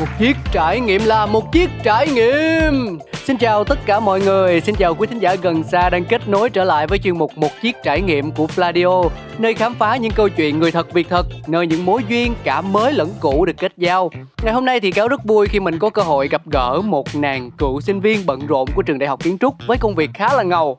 một chiếc trải nghiệm là một chiếc trải nghiệm. Xin chào tất cả mọi người, xin chào quý thính giả gần xa đang kết nối trở lại với chuyên mục Một chiếc trải nghiệm của Pladio Nơi khám phá những câu chuyện người thật việc thật, nơi những mối duyên cả mới lẫn cũ được kết giao. Ngày hôm nay thì cáo rất vui khi mình có cơ hội gặp gỡ một nàng cựu sinh viên bận rộn của trường đại học kiến trúc với công việc khá là ngầu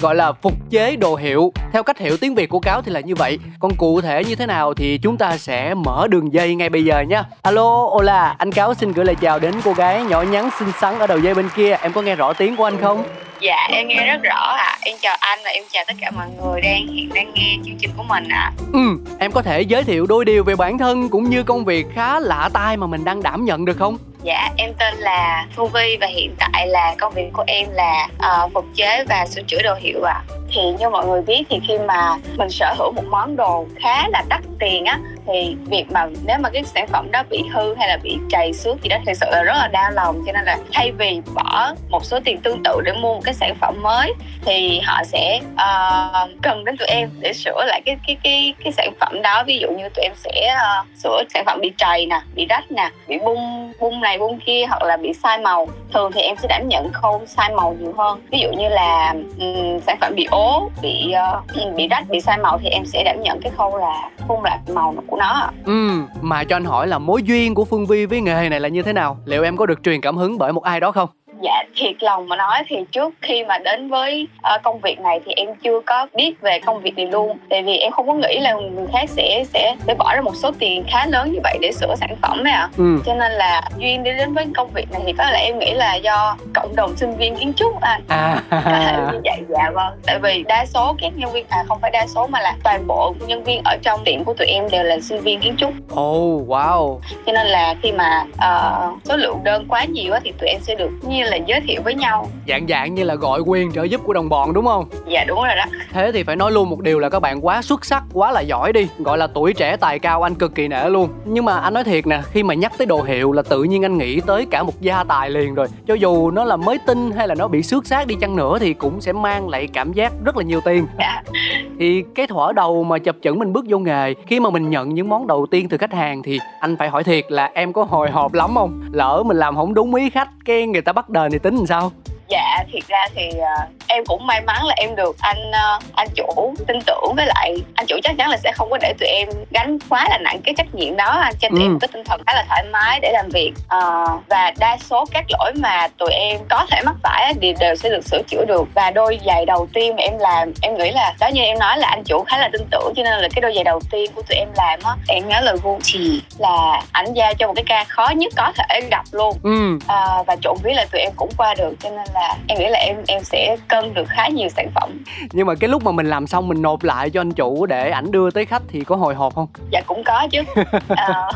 Gọi là phục chế đồ hiệu. Theo cách hiểu tiếng Việt của cáo thì là như vậy. Còn cụ thể như thế nào thì chúng ta sẽ mở đường dây ngay bây giờ nha. Alo, hola, anh cáo xin gửi lời chào đến cô gái nhỏ nhắn xinh xắn ở đầu dây bên kia em có nghe rõ tiếng của anh không dạ em nghe rất rõ ạ à. em chào anh và em chào tất cả mọi người đang hiện đang nghe chương trình của mình ạ à. ừ em có thể giới thiệu đôi điều về bản thân cũng như công việc khá lạ tai mà mình đang đảm nhận được không Dạ, em tên là Thu Vi và hiện tại là công việc của em là uh, phục chế và sửa chữa đồ hiệu ạ. À. Thì như mọi người biết thì khi mà mình sở hữu một món đồ khá là đắt tiền á thì việc mà nếu mà cái sản phẩm đó bị hư hay là bị trầy xước thì đó thực sự là rất là đau lòng. Cho nên là thay vì bỏ một số tiền tương tự để mua một cái sản phẩm mới thì họ sẽ uh, cần đến tụi em để sửa lại cái cái cái cái sản phẩm đó. Ví dụ như tụi em sẽ uh, sửa sản phẩm bị trầy nè bị rách nè bị bung bung này bung kia hoặc là bị sai màu. Thường thì em sẽ đảm nhận khâu sai màu nhiều hơn. Ví dụ như là um, sản phẩm bị ố bị uh, bị rách bị sai màu thì em sẽ đảm nhận cái khâu là phun lại màu của của nó. Ừ mà cho anh hỏi là mối duyên của phương vi với nghề này là như thế nào? Liệu em có được truyền cảm hứng bởi một ai đó không? Dạ thiệt lòng mà nói thì trước khi mà đến với uh, công việc này thì em chưa có biết về công việc này luôn tại vì em không có nghĩ là người khác sẽ sẽ sẽ bỏ ra một số tiền khá lớn như vậy để sửa sản phẩm à. ừ. cho nên là duyên đi đến với công việc này thì có lẽ em nghĩ là do cộng đồng sinh viên kiến trúc anh à. như vậy dạ vâng tại vì đa số các nhân viên à không phải đa số mà là toàn bộ nhân viên ở trong tiệm của tụi em đều là sinh viên kiến trúc oh wow cho nên là khi mà uh, số lượng đơn quá nhiều thì tụi em sẽ được như là giới thiệu với nhau. Dạng dạng như là gọi quyền trợ giúp của đồng bọn đúng không? Dạ đúng rồi đó. Thế thì phải nói luôn một điều là các bạn quá xuất sắc quá là giỏi đi. Gọi là tuổi trẻ tài cao anh cực kỳ nể luôn. Nhưng mà anh nói thiệt nè khi mà nhắc tới đồ hiệu là tự nhiên anh nghĩ tới cả một gia tài liền rồi. Cho dù nó là mới tinh hay là nó bị xước xác đi chăng nữa thì cũng sẽ mang lại cảm giác rất là nhiều tiền. Dạ thì cái thuở đầu mà chập chững mình bước vô nghề, khi mà mình nhận những món đầu tiên từ khách hàng thì anh phải hỏi thiệt là em có hồi hộp lắm không? Lỡ mình làm không đúng ý khách, cái người ta bắt đền thì tính làm sao? Dạ thiệt ra thì uh, em cũng may mắn là em được anh uh, anh chủ tin tưởng với lại anh chủ chắc chắn là sẽ không có để tụi em gánh quá là nặng cái trách nhiệm đó anh cho tụi ừ. em cái tinh thần khá là thoải mái để làm việc uh, và đa số các lỗi mà tụi em có thể mắc phải thì đều sẽ được sửa chữa được và đôi giày đầu tiên mà em làm em nghĩ là đó như em nói là anh chủ khá là tin tưởng cho nên là cái đôi giày đầu tiên của tụi em làm á em nhớ là Gucci là ảnh giao cho một cái ca khó nhất có thể gặp luôn ừ. uh, và trộm vía là tụi em cũng qua được cho nên là em nghĩ là em em sẽ cân được khá nhiều sản phẩm. Nhưng mà cái lúc mà mình làm xong mình nộp lại cho anh chủ để ảnh đưa tới khách thì có hồi hộp không? Dạ cũng có chứ. À,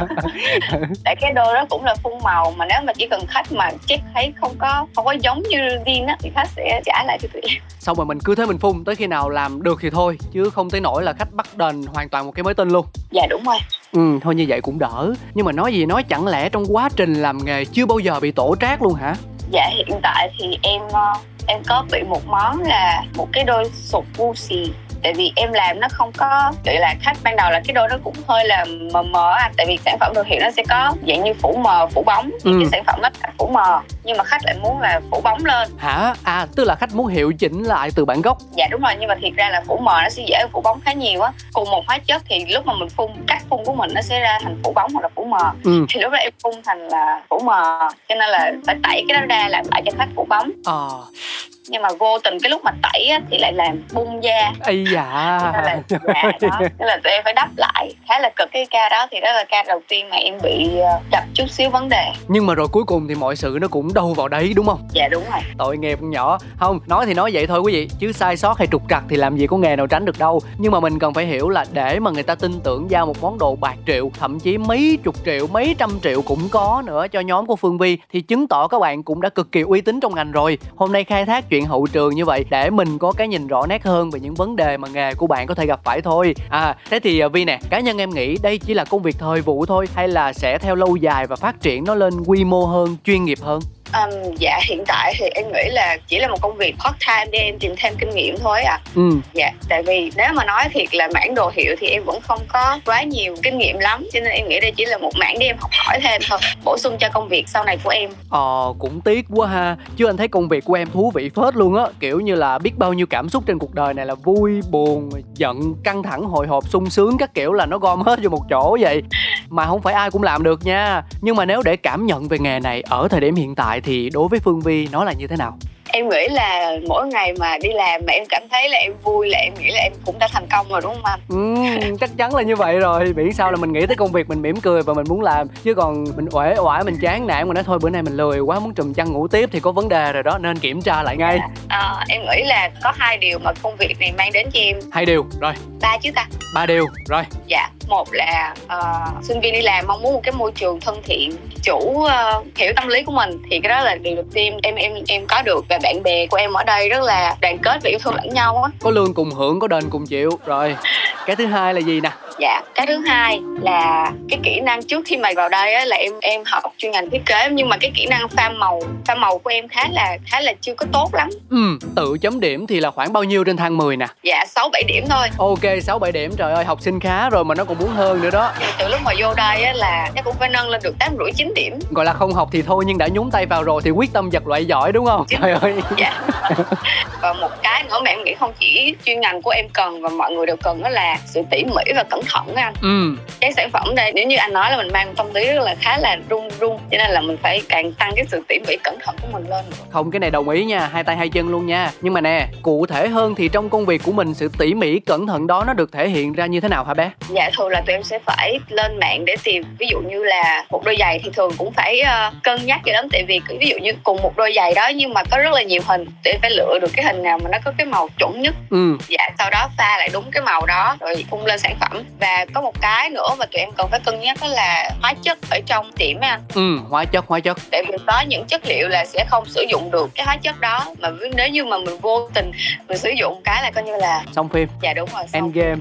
tại cái đôi đó cũng là phun màu mà nếu mà chỉ cần khách mà check thấy không có không có giống như zin á thì khách sẽ trả lại cho tụi em. Xong rồi mình cứ thế mình phun tới khi nào làm được thì thôi chứ không tới nỗi là khách bắt đền hoàn toàn một cái mới tinh luôn. Dạ đúng rồi. Ừ thôi như vậy cũng đỡ. Nhưng mà nói gì nói chẳng lẽ trong quá trình làm nghề chưa bao giờ bị tổ trác luôn hả dạ hiện tại thì em ờ, em có bị một món là một cái đôi sụt Gucci tại vì em làm nó không có gọi là khách ban đầu là cái đôi nó cũng hơi là mờ mờ anh tại vì sản phẩm đồ hiệu nó sẽ có dạng như phủ mờ phủ bóng ừ. cái sản phẩm nó phủ mờ nhưng mà khách lại muốn là phủ bóng lên. Hả? À tức là khách muốn hiệu chỉnh lại từ bản gốc. Dạ đúng rồi nhưng mà thiệt ra là phủ mờ nó sẽ dễ phủ bóng khá nhiều á. Cùng một hóa chất thì lúc mà mình phun cách phun của mình nó sẽ ra thành phủ bóng hoặc là phủ mờ. Ừ. thì lúc đó em phun thành là phủ mờ cho nên là phải tẩy cái đó ra làm lại cho khách phủ bóng. Ờ. À nhưng mà vô tình cái lúc mà tẩy á, thì lại làm bung da. Ây dạ nên là dạ đó. Nên là tụi em phải đắp lại. Khá là cực cái ca đó thì đó là ca đầu tiên mà em bị ờ, gặp chút xíu vấn đề. Nhưng mà rồi cuối cùng thì mọi sự nó cũng cũng đâu vào đấy đúng không? Dạ đúng rồi. Tội nghiệp con nhỏ. Không nói thì nói vậy thôi quý vị chứ sai sót hay trục trặc thì làm gì có nghề nào tránh được đâu. Nhưng mà mình cần phải hiểu là để mà người ta tin tưởng giao một món đồ bạc triệu thậm chí mấy chục triệu mấy trăm triệu cũng có nữa cho nhóm của phương vi thì chứng tỏ các bạn cũng đã cực kỳ uy tín trong ngành rồi. Hôm nay khai thác chuyện hậu trường như vậy để mình có cái nhìn rõ nét hơn về những vấn đề mà nghề của bạn có thể gặp phải thôi. À thế thì à, vi nè cá nhân em nghĩ đây chỉ là công việc thời vụ thôi hay là sẽ theo lâu dài và phát triển nó lên quy mô hơn chuyên nghiệp hơn Um, dạ hiện tại thì em nghĩ là chỉ là một công việc part time để em tìm thêm kinh nghiệm thôi à. Ừ. Dạ tại vì nếu mà nói thiệt là mảng đồ hiệu thì em vẫn không có quá nhiều kinh nghiệm lắm cho nên em nghĩ đây chỉ là một mảng để em học hỏi thêm thôi bổ sung cho công việc sau này của em. Ờ cũng tiếc quá ha. Chứ anh thấy công việc của em thú vị phết luôn á kiểu như là biết bao nhiêu cảm xúc trên cuộc đời này là vui buồn giận căng thẳng hồi hộp sung sướng các kiểu là nó gom hết vô một chỗ vậy mà không phải ai cũng làm được nha. Nhưng mà nếu để cảm nhận về nghề này ở thời điểm hiện tại thì đối với phương vi nó là như thế nào? Em nghĩ là mỗi ngày mà đi làm mà em cảm thấy là em vui là em nghĩ là em cũng đã thành công rồi đúng không anh? Ừ, chắc chắn là như vậy rồi. Miễn sao là mình nghĩ tới công việc mình mỉm cười và mình muốn làm. Chứ còn mình uể oải mình chán nản mà nói thôi bữa nay mình lười quá muốn trùm chăn ngủ tiếp thì có vấn đề rồi đó nên kiểm tra lại ngay. À, em nghĩ là có hai điều mà công việc này mang đến cho em. Hai điều rồi. Ba chứ ta? Ba điều rồi. Dạ. Một là uh, sinh viên đi làm mong muốn một cái môi trường thân thiện chủ uh, hiểu tâm lý của mình thì cái đó là điều đầu tiên em em em có được và bạn bè của em ở đây rất là đoàn kết và yêu thương lẫn nhau á. Có lương cùng hưởng có đền cùng chịu. Rồi cái thứ hai là gì nè? Dạ cái thứ hai là cái kỹ năng trước khi mà vào đây á, là em em học chuyên ngành thiết kế nhưng mà cái kỹ năng pha màu pha màu của em khá là khá là chưa có tốt lắm. Ừ tự chấm điểm thì là khoảng bao nhiêu trên thang 10 nè? Dạ sáu bảy điểm thôi. Ok sáu bảy điểm. Trời ơi học sinh khá rồi mà nó còn muốn hơn nữa đó. Từ lúc mà vô đây á, là chắc cũng phải nâng lên được tám rưỡi chín điểm. Gọi là không học thì thôi nhưng đã nhúng tay vào rồi thì quyết tâm giật loại giỏi đúng không? Chính trời ơi. dạ. Và một cái nữa mà em nghĩ không chỉ chuyên ngành của em cần và mọi người đều cần đó là sự tỉ mỉ và cẩn thận anh ừ. Cái sản phẩm đây nếu như anh nói là mình mang tâm lý rất là khá là rung rung cho nên là mình phải càng tăng cái sự tỉ mỉ cẩn thận của mình lên. Không cái này đồng ý nha. Hai tay hai chân luôn nha. Nhưng mà nè cụ thể hơn thì trong công việc của mình sự tỉ mỉ cẩn thận đó nó được thể hiện ra như thế nào hả bé? Dạ thường là tụi em sẽ phải lên mạng để tìm. Ví dụ như là một đôi giày thì thường cũng phải uh, cân nhắc cho lắm. Tại vì ví dụ như cùng một đôi giày đó nhưng mà có rất là nhiều hình tụi em phải lựa được cái hình nào mà nó có cái màu chuẩn nhất. Ừ. Dạ sau đó pha lại đúng cái màu đó rồi phun lên sản phẩm. Và có một cái nữa mà tụi em cần phải cân nhắc đó là hóa chất ở trong tiệm anh ừ hóa chất hóa chất. Tại vì có những chất liệu là sẽ không sử dụng được cái hóa chất đó. Mà nếu như mà mình vô tình mình sử dụng cái là coi như là xong phim. Dạ đúng rồi xong. Endgame.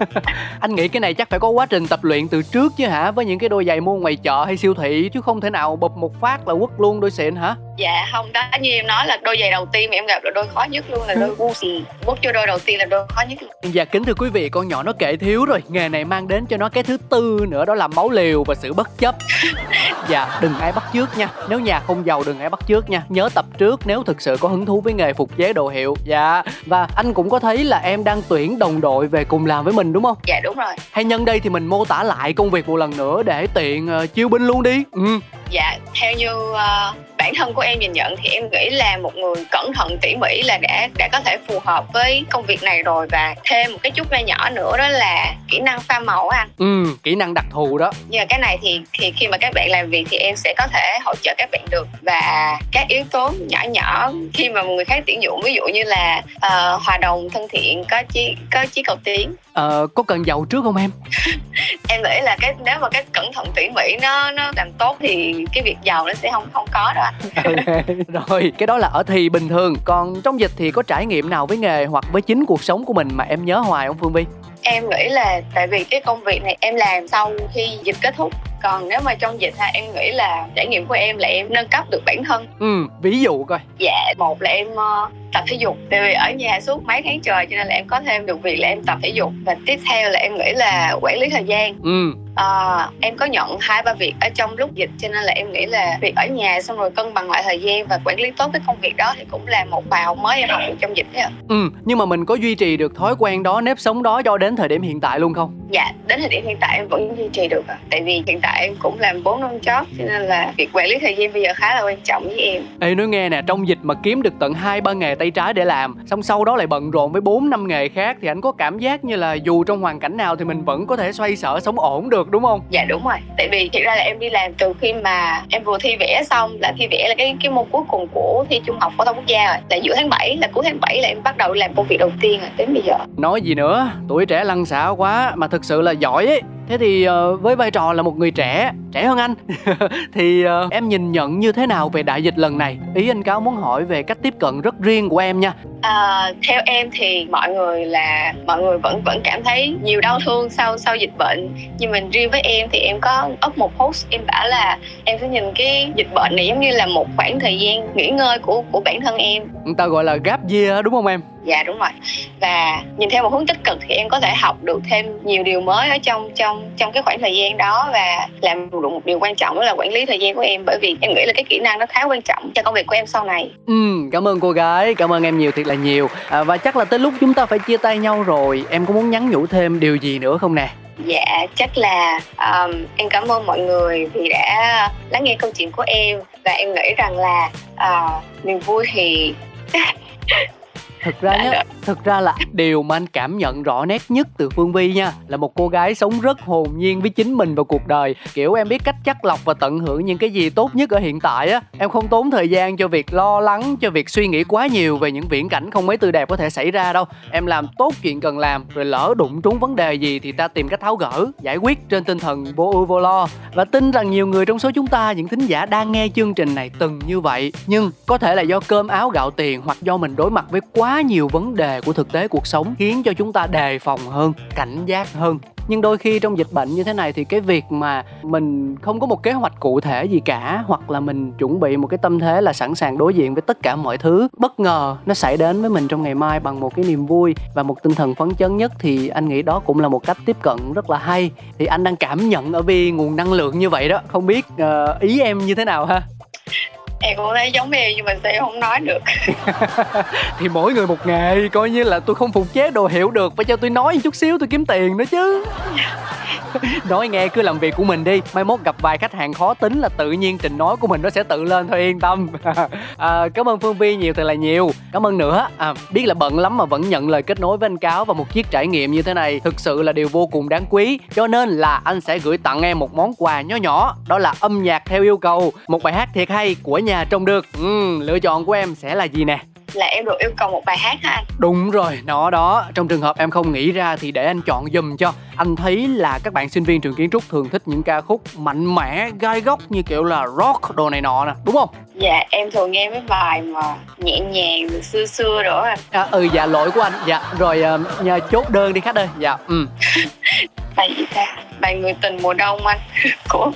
Anh nghĩ cái này chắc phải có quá trình tập luyện từ trước chứ hả? Với những cái đôi giày mua ngoài chợ hay siêu thị Chứ không thể nào bụp một phát là quất luôn đôi xịn hả dạ không đó như em nói là đôi giày đầu tiên mà em gặp là đôi khó nhất luôn là đôi Gucci bút cho đôi đầu tiên là đôi khó nhất. Dạ kính thưa quý vị con nhỏ nó kể thiếu rồi. Nghề này mang đến cho nó cái thứ tư nữa Đó là máu liều và sự bất chấp. Dạ đừng ai bắt chước nha. Nếu nhà không giàu đừng ai bắt chước nha. Nhớ tập trước nếu thực sự có hứng thú với nghề phục chế đồ hiệu. Dạ Và anh cũng có thấy là em đang tuyển đồng đội về cùng làm với mình đúng không? Dạ đúng rồi. Hay nhân đây thì mình mô tả lại công việc một lần nữa Để tiện uh, chiêu binh luôn đi. Ừ. Dạ theo như uh, bản thân của em nhìn nhận thì em nghĩ là một người cẩn thận tỉ mỉ là đã đã có thể phù hợp với công việc này rồi. Và thêm một cái chút nho nhỏ nữa đó là kỹ năng pha màu á anh. Ừ, kỹ năng đặc thù đó. Nhưng mà cái này thì thì khi mà các bạn làm việc thì em sẽ có thể hỗ trợ các bạn được. Và các yếu tố nhỏ nhỏ khi mà một người khác tuyển dụng ví dụ như là uh, hòa đồng thân thiện có chí có chí cầu tiến. Ờ, có cần giàu trước không em? em nghĩ là cái nếu mà cái cẩn thận tỉ mỉ nó nó làm tốt thì cái việc giàu nó sẽ không không có đâu anh rồi cái đó là ở thì bình thường. Còn trong dịch thì có trải nghiệm nào với nghề hoặc với chính cuộc sống của mình mà em nhớ hoài không Phương Vi? em nghĩ là tại vì cái công việc này em làm sau khi dịch kết thúc. Còn nếu mà trong dịch ha em nghĩ là trải nghiệm của em là em nâng cấp được bản thân. Ừ, ví dụ coi. Dạ một là em uh, tập thể dục. Tại vì ở nhà suốt mấy tháng trời cho nên là em có thêm được việc là em tập thể dục. Và tiếp theo là em nghĩ là quản lý thời gian. Ừ, à, em có nhận hai ba việc ở trong lúc dịch cho nên là em nghĩ là việc ở nhà xong rồi cân bằng lại thời gian và quản lý tốt cái công việc đó thì cũng là một bài học mới em học được trong dịch đấy ạ ừ, nhưng mà mình có duy trì được thói quen đó, nếp sống đó cho đến thời điểm hiện tại luôn không? dạ đến thời điểm hiện tại em vẫn duy trì được ạ. Tại vì hiện tại em cũng làm bốn năm job cho nên là việc quản lý thời gian bây giờ khá là quan trọng với em. Ê nói nghe nè, trong dịch mà kiếm được tận hai ba nghề tay trái để làm Xong sau đó lại bận rộn với bốn năm nghề khác Thì anh có cảm giác như là dù trong hoàn cảnh nào thì mình vẫn có thể xoay sở sống ổn được được đúng không? Dạ đúng rồi. Tại vì thực ra là em đi làm từ khi mà em vừa thi vẽ xong là thi vẽ là cái cái môn cuối cùng của thi trung học phổ thông quốc gia rồi. Là giữa tháng 7 là cuối tháng 7 là em bắt đầu làm công việc đầu tiên rồi đến bây giờ. Nói gì nữa? Tuổi trẻ lăng xả quá mà thực sự là giỏi ấy thế thì uh, với vai trò là một người trẻ trẻ hơn anh thì uh, em nhìn nhận như thế nào về đại dịch lần này? Ý anh cáo muốn hỏi về cách tiếp cận rất riêng của em nha. À, theo em thì mọi người là mọi người vẫn vẫn cảm thấy nhiều đau thương sau sau dịch bệnh. Nhưng mình riêng với em thì em có up một post em bảo là em sẽ nhìn cái dịch bệnh này giống như là một khoảng thời gian nghỉ ngơi của của bản thân em. Người ta gọi là gap year đúng không em dạ đúng rồi. Và nhìn theo một hướng tích cực thì em có thể học được thêm nhiều điều mới ở trong trong trong cái khoảng thời gian đó và làm được một điều quan trọng đó là quản lý thời gian của em. Bởi vì em nghĩ là cái kỹ năng nó khá quan trọng cho công việc của em sau này. Ừ cảm ơn cô gái cảm ơn em nhiều thiệt là nhiều. À, và chắc là tới lúc chúng ta phải chia tay nhau rồi em có muốn nhắn nhủ thêm điều gì nữa không nè? Dạ chắc là um, em cảm ơn mọi người vì đã lắng nghe câu chuyện của em. Và em nghĩ rằng là uh, niềm vui thì nhá thực ra là điều mà anh cảm nhận rõ nét nhất từ phương vi nha, là một cô gái sống rất hồn nhiên với chính mình và cuộc đời. Kiểu, em biết cách chắc lọc và tận hưởng những cái gì tốt nhất ở hiện tại á. Em không tốn thời gian cho việc lo lắng, cho việc suy nghĩ quá nhiều về những viễn cảnh không mấy tươi đẹp có thể xảy ra đâu. Em làm tốt chuyện cần làm, rồi lỡ đụng trúng vấn đề gì thì ta tìm cách tháo gỡ, giải quyết trên tinh thần vô ưu vô lo. Và tin rằng nhiều người trong số chúng ta, những thính giả đang nghe chương trình này từng như vậy. Nhưng có thể là do cơm áo gạo tiền hoặc do mình đối mặt với quá nhiều vấn đề của thực tế cuộc sống khiến cho chúng ta đề phòng hơn cảnh giác hơn. Nhưng đôi khi trong dịch bệnh như thế này thì cái việc mà mình không có một kế hoạch cụ thể gì cả hoặc là mình chuẩn bị một cái tâm thế là sẵn sàng đối diện với tất cả mọi thứ bất ngờ nó xảy đến với mình trong ngày mai bằng một cái niềm vui và một tinh thần phấn chấn nhất thì anh nghĩ đó cũng là một cách tiếp cận rất là hay. Thì anh đang cảm nhận ở vì nguồn năng lượng như vậy đó không biết uh, ý em như thế nào ha? Em cũng thấy giống em nhưng mà sẽ em không nói được. Thì mỗi người một nghề coi như là tôi không phục chế đồ hiểu được phải cho tôi nói chút xíu tôi kiếm tiền nữa chứ. Nói nghe cứ làm việc của mình đi mai mốt gặp vài khách hàng khó tính là tự nhiên trình nói của mình nó sẽ tự lên thôi yên tâm. À, cảm ơn phương vi nhiều thật là nhiều. Cảm ơn nữa. À, biết là bận lắm mà vẫn nhận lời kết nối với anh cáo và một chiếc trải nghiệm như thế này thực sự là điều vô cùng đáng quý. Cho nên là anh sẽ gửi tặng em một món quà nhỏ nhỏ đó là âm nhạc theo yêu cầu. Một bài hát thiệt hay của nhà trông được. Ừ, lựa chọn của em sẽ là gì nè? Là em được yêu cầu một bài hát hả anh. Đúng rồi nó đó. Trong trường hợp em không nghĩ ra thì để anh chọn giùm cho. Anh thấy là các bạn sinh viên trường kiến trúc thường thích những ca khúc mạnh mẽ gai góc như kiểu là rock đồ này nọ nè đúng không? Dạ em thường nghe mấy bài mà nhẹ nhàng xưa xưa rồi à, ừ dạ lỗi của anh. Dạ rồi uh, nhờ chốt đơn đi khách ơi. Dạ ừ. Bài gì ta bài người tình mùa đông anh. Của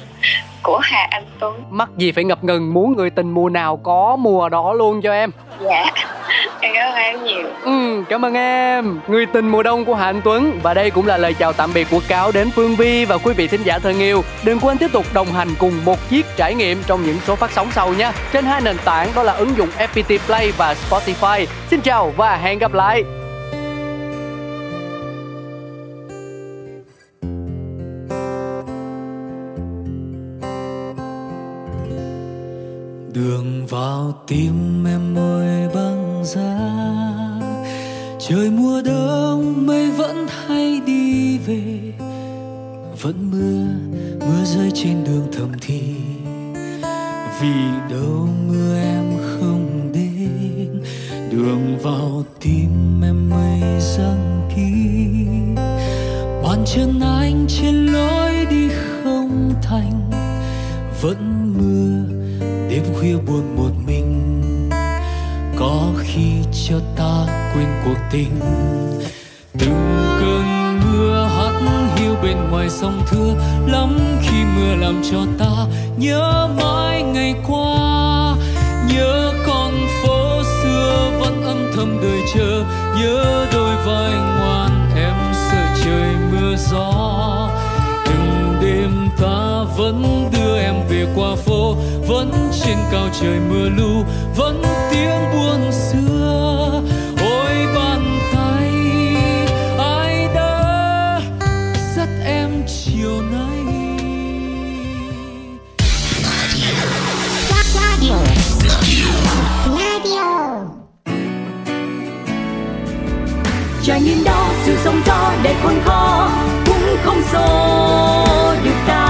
của Hà Anh Tuấn. Mắc gì phải ngập ngừng muốn người tình mùa nào có mùa đó luôn cho em? Dạ Em cảm ơn em nhiều. Ừ cảm ơn em. Người tình mùa đông của Hà Anh Tuấn Và đây cũng là lời chào tạm biệt của Cáo đến Phương Vi và quý vị thính giả thân yêu. Đừng quên tiếp tục đồng hành cùng một chiếc trải nghiệm trong những số phát sóng sau nhé. Trên hai nền tảng đó là ứng dụng FPT Play và Spotify. Xin chào và hẹn gặp lại đường vào tim em môi băng giá. Trời mùa đông mây vẫn hay đi về, vẫn mưa mưa rơi trên đường thầm thì. Vì đâu mưa em không đến, đường vào tim em mây răng kín bàn chân anh trên lối đi không thành, vẫn mưa đêm khuya buồn một mình. Có khi cho ta quên cuộc tình. Từng cơn mưa hắt hiu bên ngoài sông thưa, lắm khi mưa làm cho ta nhớ mãi ngày qua. Nhớ con phố xưa vẫn âm thầm đợi chờ, nhớ đôi vai ngoan vẫn trên cao trời mưa lu vẫn tiếng buồn xưa. Ôi bàn tay ai đã dắt em chiều nay? Trải nghiệm đó sự sóng gió để khôn khó cũng cũng không xô được ta